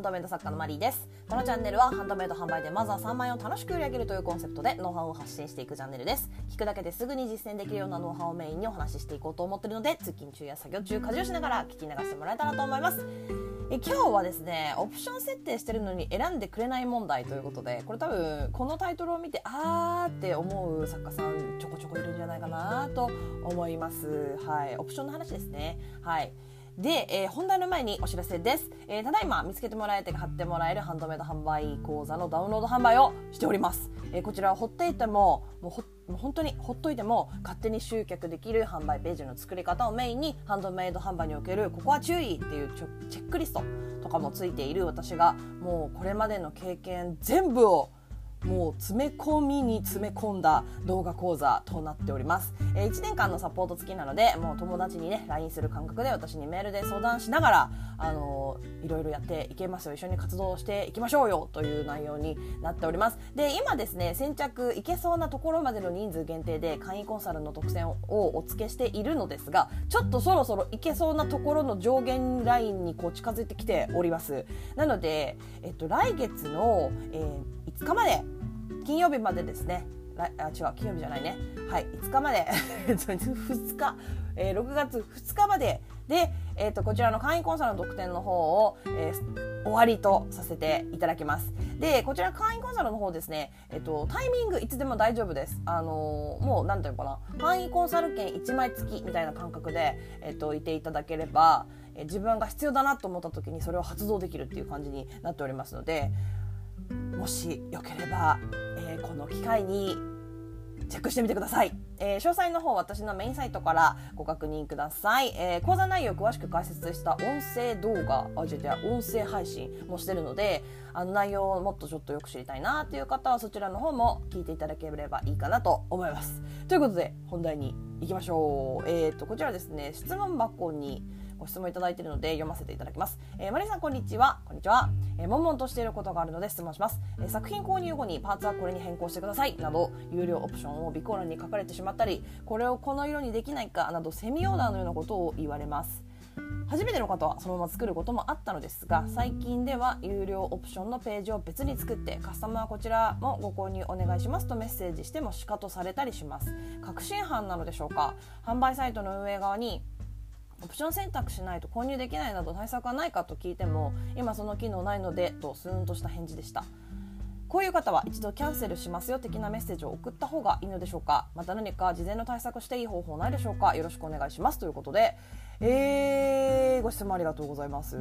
ンドメイド作家のマリーです。このチャンネルはハンドメイド販売でまずは3万円を楽しく売り上げるというコンセプトでノウハウを発信していくチャンネルです聞くだけですぐに実践できるようなノウハウをメインにお話ししていこうと思っているので通勤中や作業中家事をしながら聞き流してもらえたらと思います。え今日はですねオプション設定してるのに選んでくれない問題ということでこれ多分このタイトルを見てあーって思う作家さんちょこちょこいるんじゃないかなと思います。はいオプションの話ですね。はい。で、えー、本題の前にお知らせです、えー、ただいま見つけてもらえて買ってもらえるハンドメイド販売講座のダウンロード販売をしております、えー、こちらはほっていてももうほもう本当にほっといても勝手に集客できる販売ページの作り方をメインにハンドメイド販売におけるここは注意っていうチェックリストとかもついている私がもうこれまでの経験全部をもう詰め込みに詰め込んだ動画講座となっております、えー、1年間のサポート付きなのでもう友達にね LINE する感覚で私にメールで相談しながら、あのー、いろいろやっていけますよ。一緒に活動していきましょうよという内容になっております。で今ですね先着いけそうなところまでの人数限定で会員コンサルの特選をお付けしているのですがちょっとそろそろいけそうなところの上限ラインにこう近づいてきております。なので、えっと、来月の、えー5日まで金曜日までですね。あ違う金曜日じゃないね。はい5日まで。2日、えー、6月2日までで、えーと、こちらの会員コンサルの特典の方を、えー、終わりとさせていただきます。でこちら会員コンサルの方ですね、えーと、タイミングいつでも大丈夫です。あのー、もう何ていうのかな。会員コンサル券1枚付きみたいな感覚で、えーといていただければ、自分が必要だなと思った時にそれを発動できるっていう感じになっておりますのでもしよければ、えー、この機会にチェックしてみてください、えー、詳細の方私のメインサイトからご確認ください、えー、講座内容を詳しく解説した音声動画あじゃ音声配信もしてるのであの内容をもっとちょっとよく知りたいなという方はそちらの方も聞いていただければいいかなと思います。ということで本題に行きましょう。えっ、ー、とこちらですね。質問箱にご質問いただいているので読ませていただきます。えー、マリさんこんにちは。こんにちは。えー、悶々としていることがあるので質問します。えー、作品購入後にパーツはこれに変更してくださいなど有料オプションを備考欄に書かれてしまったり、これをこの色にできないかなどセミオーダーのようなことを言われます。初めての方はそのまま作ることもあったのですが最近では有料オプションのページを別に作ってカスタマーはこちらもご購入お願いしますとメッセージしてもシカトされたりします確信犯なのでしょうか販売サイトの運営側にオプション選択しないと購入できないなど対策はないかと聞いても今その機能ないのでとスーンとした返事でした。こういう方は一度キャンセルしますよ的なメッセージを送った方がいいのでしょうか？また何か事前の対策していい方法ないでしょうか？よろしくお願いしますということで。えー、ご質問ありがとうございます。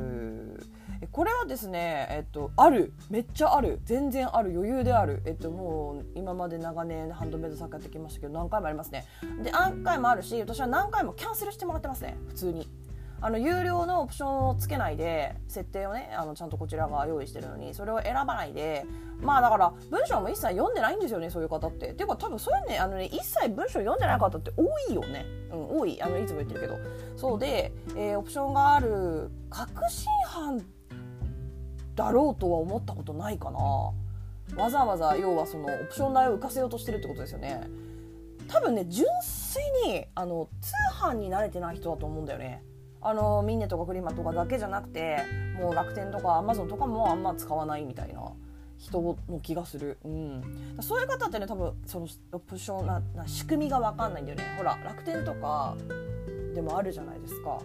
これはですねえっとある。めっちゃある。全然ある。余裕である。えっともう今まで長年ハンドメイド作家やってきましたけど何回もありますね。で何回もあるし私は何回もキャンセルしてもらってますね。普通に。あの有料のオプションをつけないで設定をねあのちゃんとこちらが用意してるのにそれを選ばないでまあだから文章も一切読んでないんですよねそういう方って。っていうか多分そういうねあのね一切文章読んでない方って多いよね。うん、多いあのいつも言ってるけどそうで、えー、オプションがある確信犯だろうとは思ったことないかな。わざわざ要はそのオプション代を浮かせようとしてるってことですよね。多分ね純粋にあの通販に慣れてない人だと思うんだよね。あのミンネとかクリマとかだけじゃなくてもう楽天とかアマゾンとかもあんま使わないみたいな人の気がする、うん、そういう方ってね多分そのオプションなな仕組みが分かんないんだよね。ほら楽天とかでもあるじゃないですか。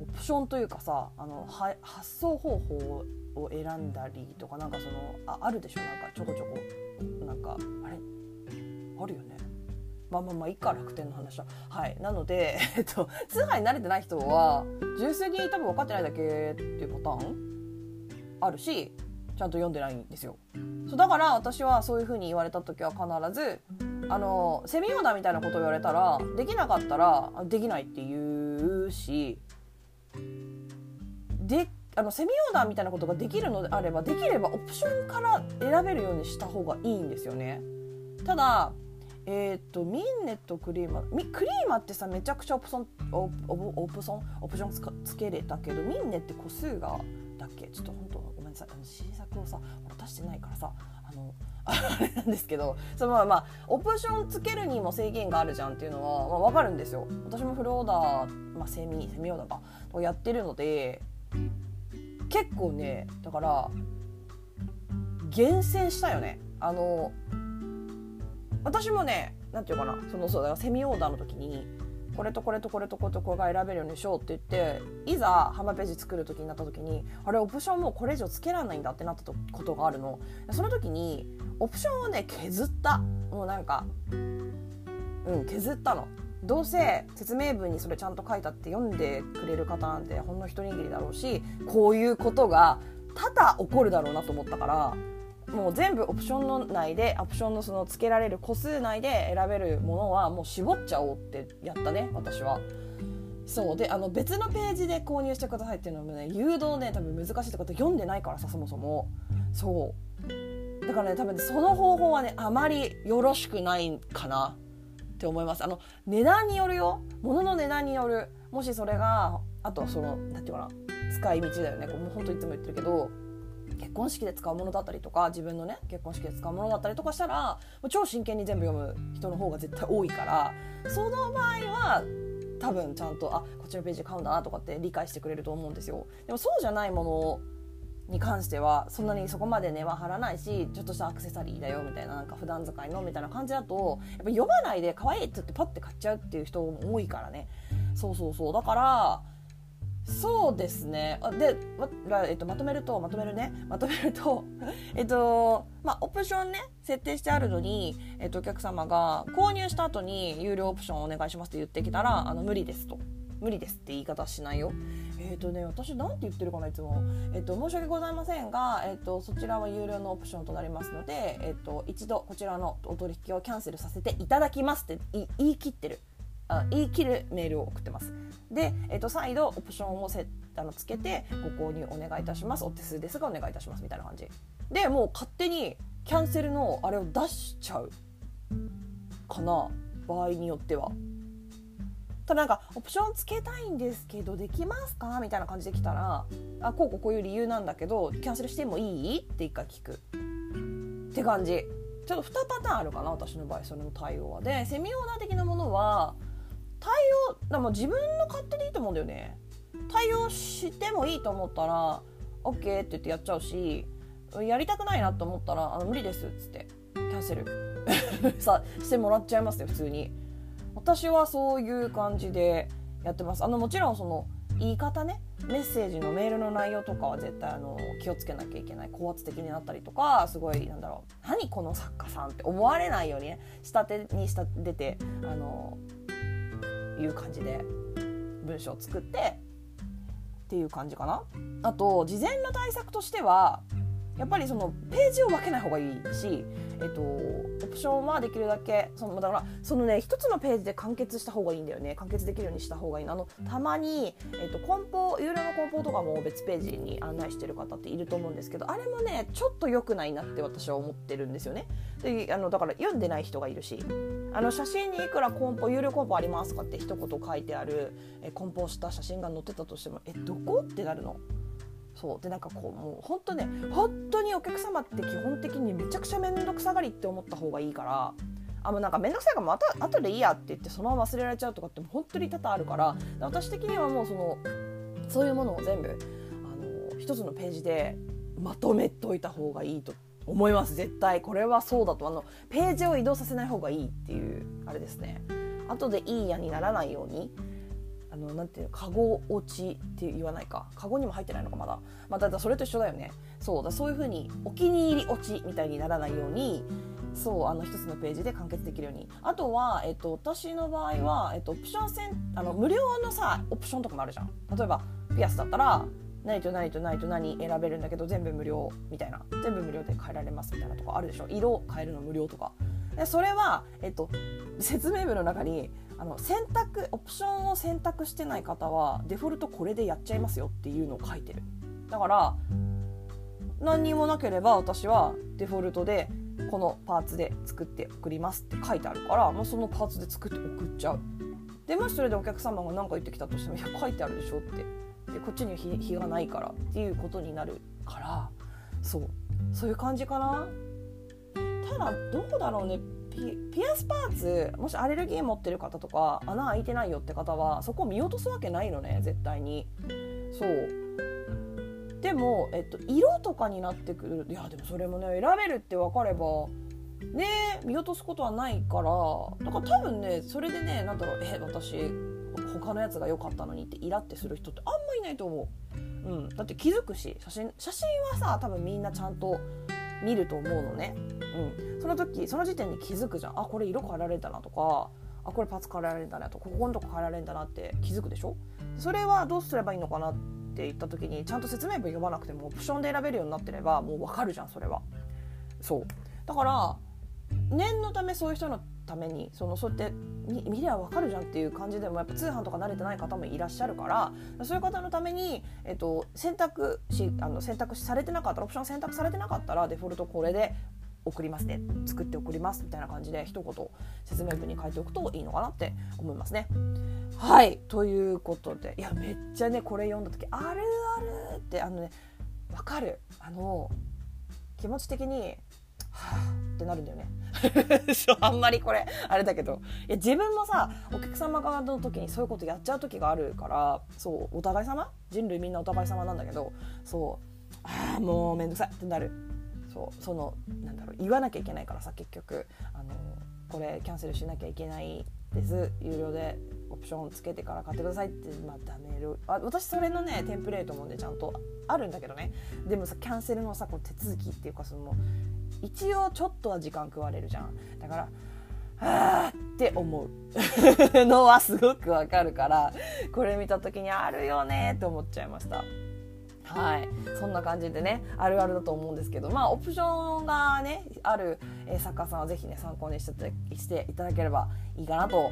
オプションというかさあのは発送方法を選んだりとかなんかそのああるでしょ。なんかちょこちょこ。なんかあれ？あるよね。まあまあまあいいか楽天の話ははい。なので、えっと、通販に慣れてない人は純粋に多分分かってないだけっていうパターン？あるしちゃんと読んでないんですよ。そうだから私はそういう風に言われた時は必ずあのセミオーダーみたいなことを言われたらできなかったらできないって言うしであのセミオーダーみたいなことができるのであればできればオプションから選べるようにした方がいいんですよね。ただえっ、とミンネとクリーマー。クリーマってさめちゃくちゃオプションオオプションオプションつけれたけどミンネって個数がだっけ？ちょっと本当ごめんなさい。新作をさ出してないからさあの あれなんですけどそのまあまあオプションつけるにも制限があるじゃんっていうのは、まあ、分かるんですよ。私もフルオーダー、まあ、セミセミオーダーかやってるので結構ねだから厳選したよね。あの私もね何て言うかなそのそうだからセミオーダーの時にこれとこれとこれとこれとこれが選べるようにしようって言っていざハンバーページ作る時になった時にあれオプションもうこれ以上つけられないんだってなったことがあるの。その時にオプションをね削った。もうなんかうん削ったの。どうせ説明文にそれちゃんと書いたって読んでくれる方なんてほんの一握りだろうしこういうことが多々起こるだろうなと思ったからもう全部オプションの内でオプションのその付けられる個数内で選べるものはもう絞っちゃおうってやったね私は。そうであの別のページで購入してくださいっていうのもね誘導ね多分難しいってこと読んでないからさそもそも。そう。だからね多分その方法はねあまりよろしくないかな。って思います。あの値段によるよ。物の値段による。もしそれがあとその何て言うかな使い道だよね。もう本当いつも言ってるけど。結婚式で使うものだったりとか自分のね結婚式で使うものだったりとかしたら超真剣に全部読む人の方が絶対多いからその場合は多分ちゃんとあこっちのページ買うんだなとかって理解してくれると思うんですよ。でもそうじゃないものに関してはそんなにそこまで値は張らないしちょっとしたアクセサリーだよみたいななんか普段使いのみたいな感じだとやっぱ読まないで可愛いって言ってパッて買っちゃうっていう人も多いからねそうそうそうだからそうですねでま,、えっと、まとめるとまとめるねまとめると えっとまあオプションね設定してあるのに、えっと、お客様が購入した後に有料オプションお願いしますって言ってきたらあの無理ですと無理ですって言い方しないよ。えっ、ー、とね私なんて言ってるかないつも。えっ、ー、と申し訳ございませんが、えっ、ー、とそちらは有料のオプションとなりますので、えっと一度こちらのお取引をキャンセルさせていただきますって言い切ってる。言い切るメールを送ってます。で、えー、と再度オプションをせあのつけてご購入お願いいたします。お手数ですがお願いいたします。みたいな感じ。でもう勝手にキャンセルのあれを出しちゃうかな場合によっては。ただなんかオプションつけたいんですけどできますか？みたいな感じで来たらあこうこうこういう理由なんだけどキャンセルしてもいい？って一回聞く。って感じ。ちょっと2パターンあるかな私の場合それの対応は。でセミオーダー的なものは対応でも自分の勝手でいいと思うんだよね。対応してもいいと思ったら OK って言ってやっちゃうしやりたくないなと思ったらあの無理ですっつって。キャンセル。さしてもらっちゃいますね普通に。私はそういう感じでやってます。あのもちろんその言い方ね。メッセージのメールの内容とかは絶対あの気をつけなきゃいけない。高圧的になったりとかすごいなんだろう。何この作家さんって思われないようにね。下手に下出てあのいう感じで文章を作ってっていう感じかな。あと事前の対策としてはやっぱりそのページを分けない方がいいし、えっと、オプションはできるだけそのだからそのね一つのページで完結した方がいいんだよね。完結できるようにした方がいいあのたまに、えっと、梱包有料の梱包とかも別ページに案内してる方っていると思うんですけどあれもねちょっと良くないなって私は思ってるんですよね。であのだから読んでない人がいるしあの写真にいくら梱包有料梱包ありますかって一言書いてあるえ梱包した写真が載ってたとしてもえどこ？ってなるのそう。でなんかこうもう本当ね本当にお客様って基本的にめちゃくちゃ面倒くさがりって思った方がいいからあもうなんか面倒くさいからまた後でいいやって言ってそのまま忘れられちゃうとかって本当に多々あるから私的にはもうそのそういうものを全部あの一つのページでまとめといた方がいいと思います。絶対。これはそうだと。あのページを移動させない方がいいっていうあれですね。後でいいやにならないように。あのなんていうのカゴ落ちって言わないか。カゴにも入ってないのかまだ。またそれと一緒だよね。そうだそういう風にお気に入り落ちみたいにならないようにそうあの一つのページで完結できるように。あとは、えっと、私の場合は、えっと、オプションせんあの無料のさオプションとかもあるじゃん。例えばピアスだったら何と何と何と何選べるんだけど全部無料みたいな。全部無料で変えられますみたいなとこあるでしょ。色変えるの無料とか。でそれは、えっと、説明文の中にあの選択オプションを選択してない方はデフォルトこれでやっちゃいますよっていうのを書いてる。だから何にもなければ私はデフォルトでこのパーツで作って送りますって書いてあるからもうそのパーツで作って送っちゃう。でもしそれでお客様が何か言ってきたとしても「いや書いてあるでしょ」って。でこっちに日がないからっていうことになるからそう。そういう感じかな。ただどうだろうね。ピピアスパーツもしアレルギー持ってる方とか穴開いてないよって方はそこを見落とすわけないのね絶対に。そう。でも、えっと、色とかになってくる。いやでもそれもね選べるって分かればね見落とすことはないからだから多分ねそれでねなんだろうえ私他のやつが良かったのにってイラってする人ってあんまいないと思う、うん、だって気づくし写真写真はさ多分みんなちゃんと見ると思うのね、うん、その時その時点に気づくじゃん。あこれ色変えられたなとかあこれパーツ変えられるんだなとここのとこ変えられるんだなって気づくでしょ？それはどうすればいいのかなって言った時にちゃんと説明文読まなくてもオプションで選べるようになってればもう分かるじゃんそれは。そう。だから念のためそういう人のためにそのそうやって見りゃ分かるじゃんっていう感じでもやっぱ通販とか慣れてない方もいらっしゃるからそういう方のために、えっと、選択しあの選択されてなかったらオプション選択されてなかったらデフォルトこれで送りますね。作って送りますみたいな感じで一言説明文に書いておくといいのかなって思いますね。はい。ということで。いやめっちゃねこれ読んだ時あるあるってあのね分かる。あの気持ち的にはあってなるんだよね。あんまりこれあれだけど。いや自分もさお客様側の時にそういうことやっちゃう時があるからそうお互い様？人類みんなお互い様なんだけどそうああもうめんどくさいってなる。そうそのなんだろう言わなきゃいけないからさ結局。あのこれキャンセルしなきゃいけないです。有料でオプションつけてから買ってくださいってまたメールあ私それのねテンプレートもねちゃんとあるんだけどね。でもさキャンセルのさこう手続きっていうかその一応ちょっとは時間食われるじゃん。だからあって思うのはすごくわかるからこれ見た時にあるよねって思っちゃいました。はい。そんな感じでねあるあるだと思うんですけどまあオプションがねある、作家さんは是非ね参考にしていただければいいかなと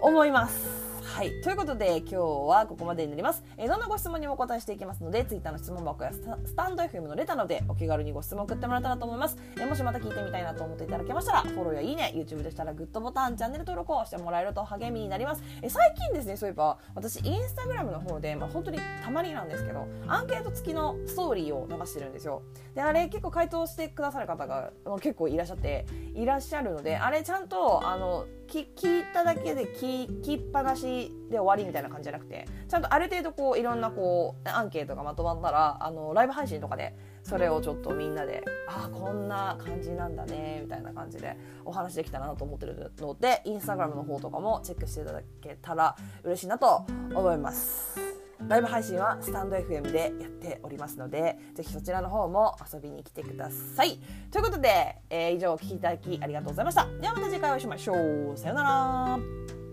思います。はい。ということで、今日はここまでになります。えー、どんなご質問にもお答えしていきますので、Twitter の質問箱やスタンド FM のレターので、お気軽にご質問送ってもらえたらと思います。えー、もしまた聞いてみたいなと思っていただけましたら、フォローやいいね、YouTube でしたらグッドボタン、チャンネル登録をしてもらえると励みになります。えー、最近ですね、そういえば、私、インスタグラムの方で、まあ、本当にたまになんですけど、アンケート付きのストーリーを流してるんですよ。で、あれ結構回答してくださる方が結構いらっしゃって、いらっしゃるので、あれちゃんと、あの、聞いただけで聞きっぱなしで終わりみたいな感じじゃなくてちゃんとある程度こういろんなこうアンケートがまとまったらあのライブ配信とかでそれをちょっとみんなでああこんな感じなんだねみたいな感じでお話できたらなと思ってるのでインスタグラムの方とかもチェックしていただけたら嬉しいなと思います。ライブ配信はスタンド FM でやっておりますので、ぜひそちらの方も遊びに来てください。ということで、えー、以上お聴きいただきありがとうございました。ではまた次回お会いしましょう。さようなら。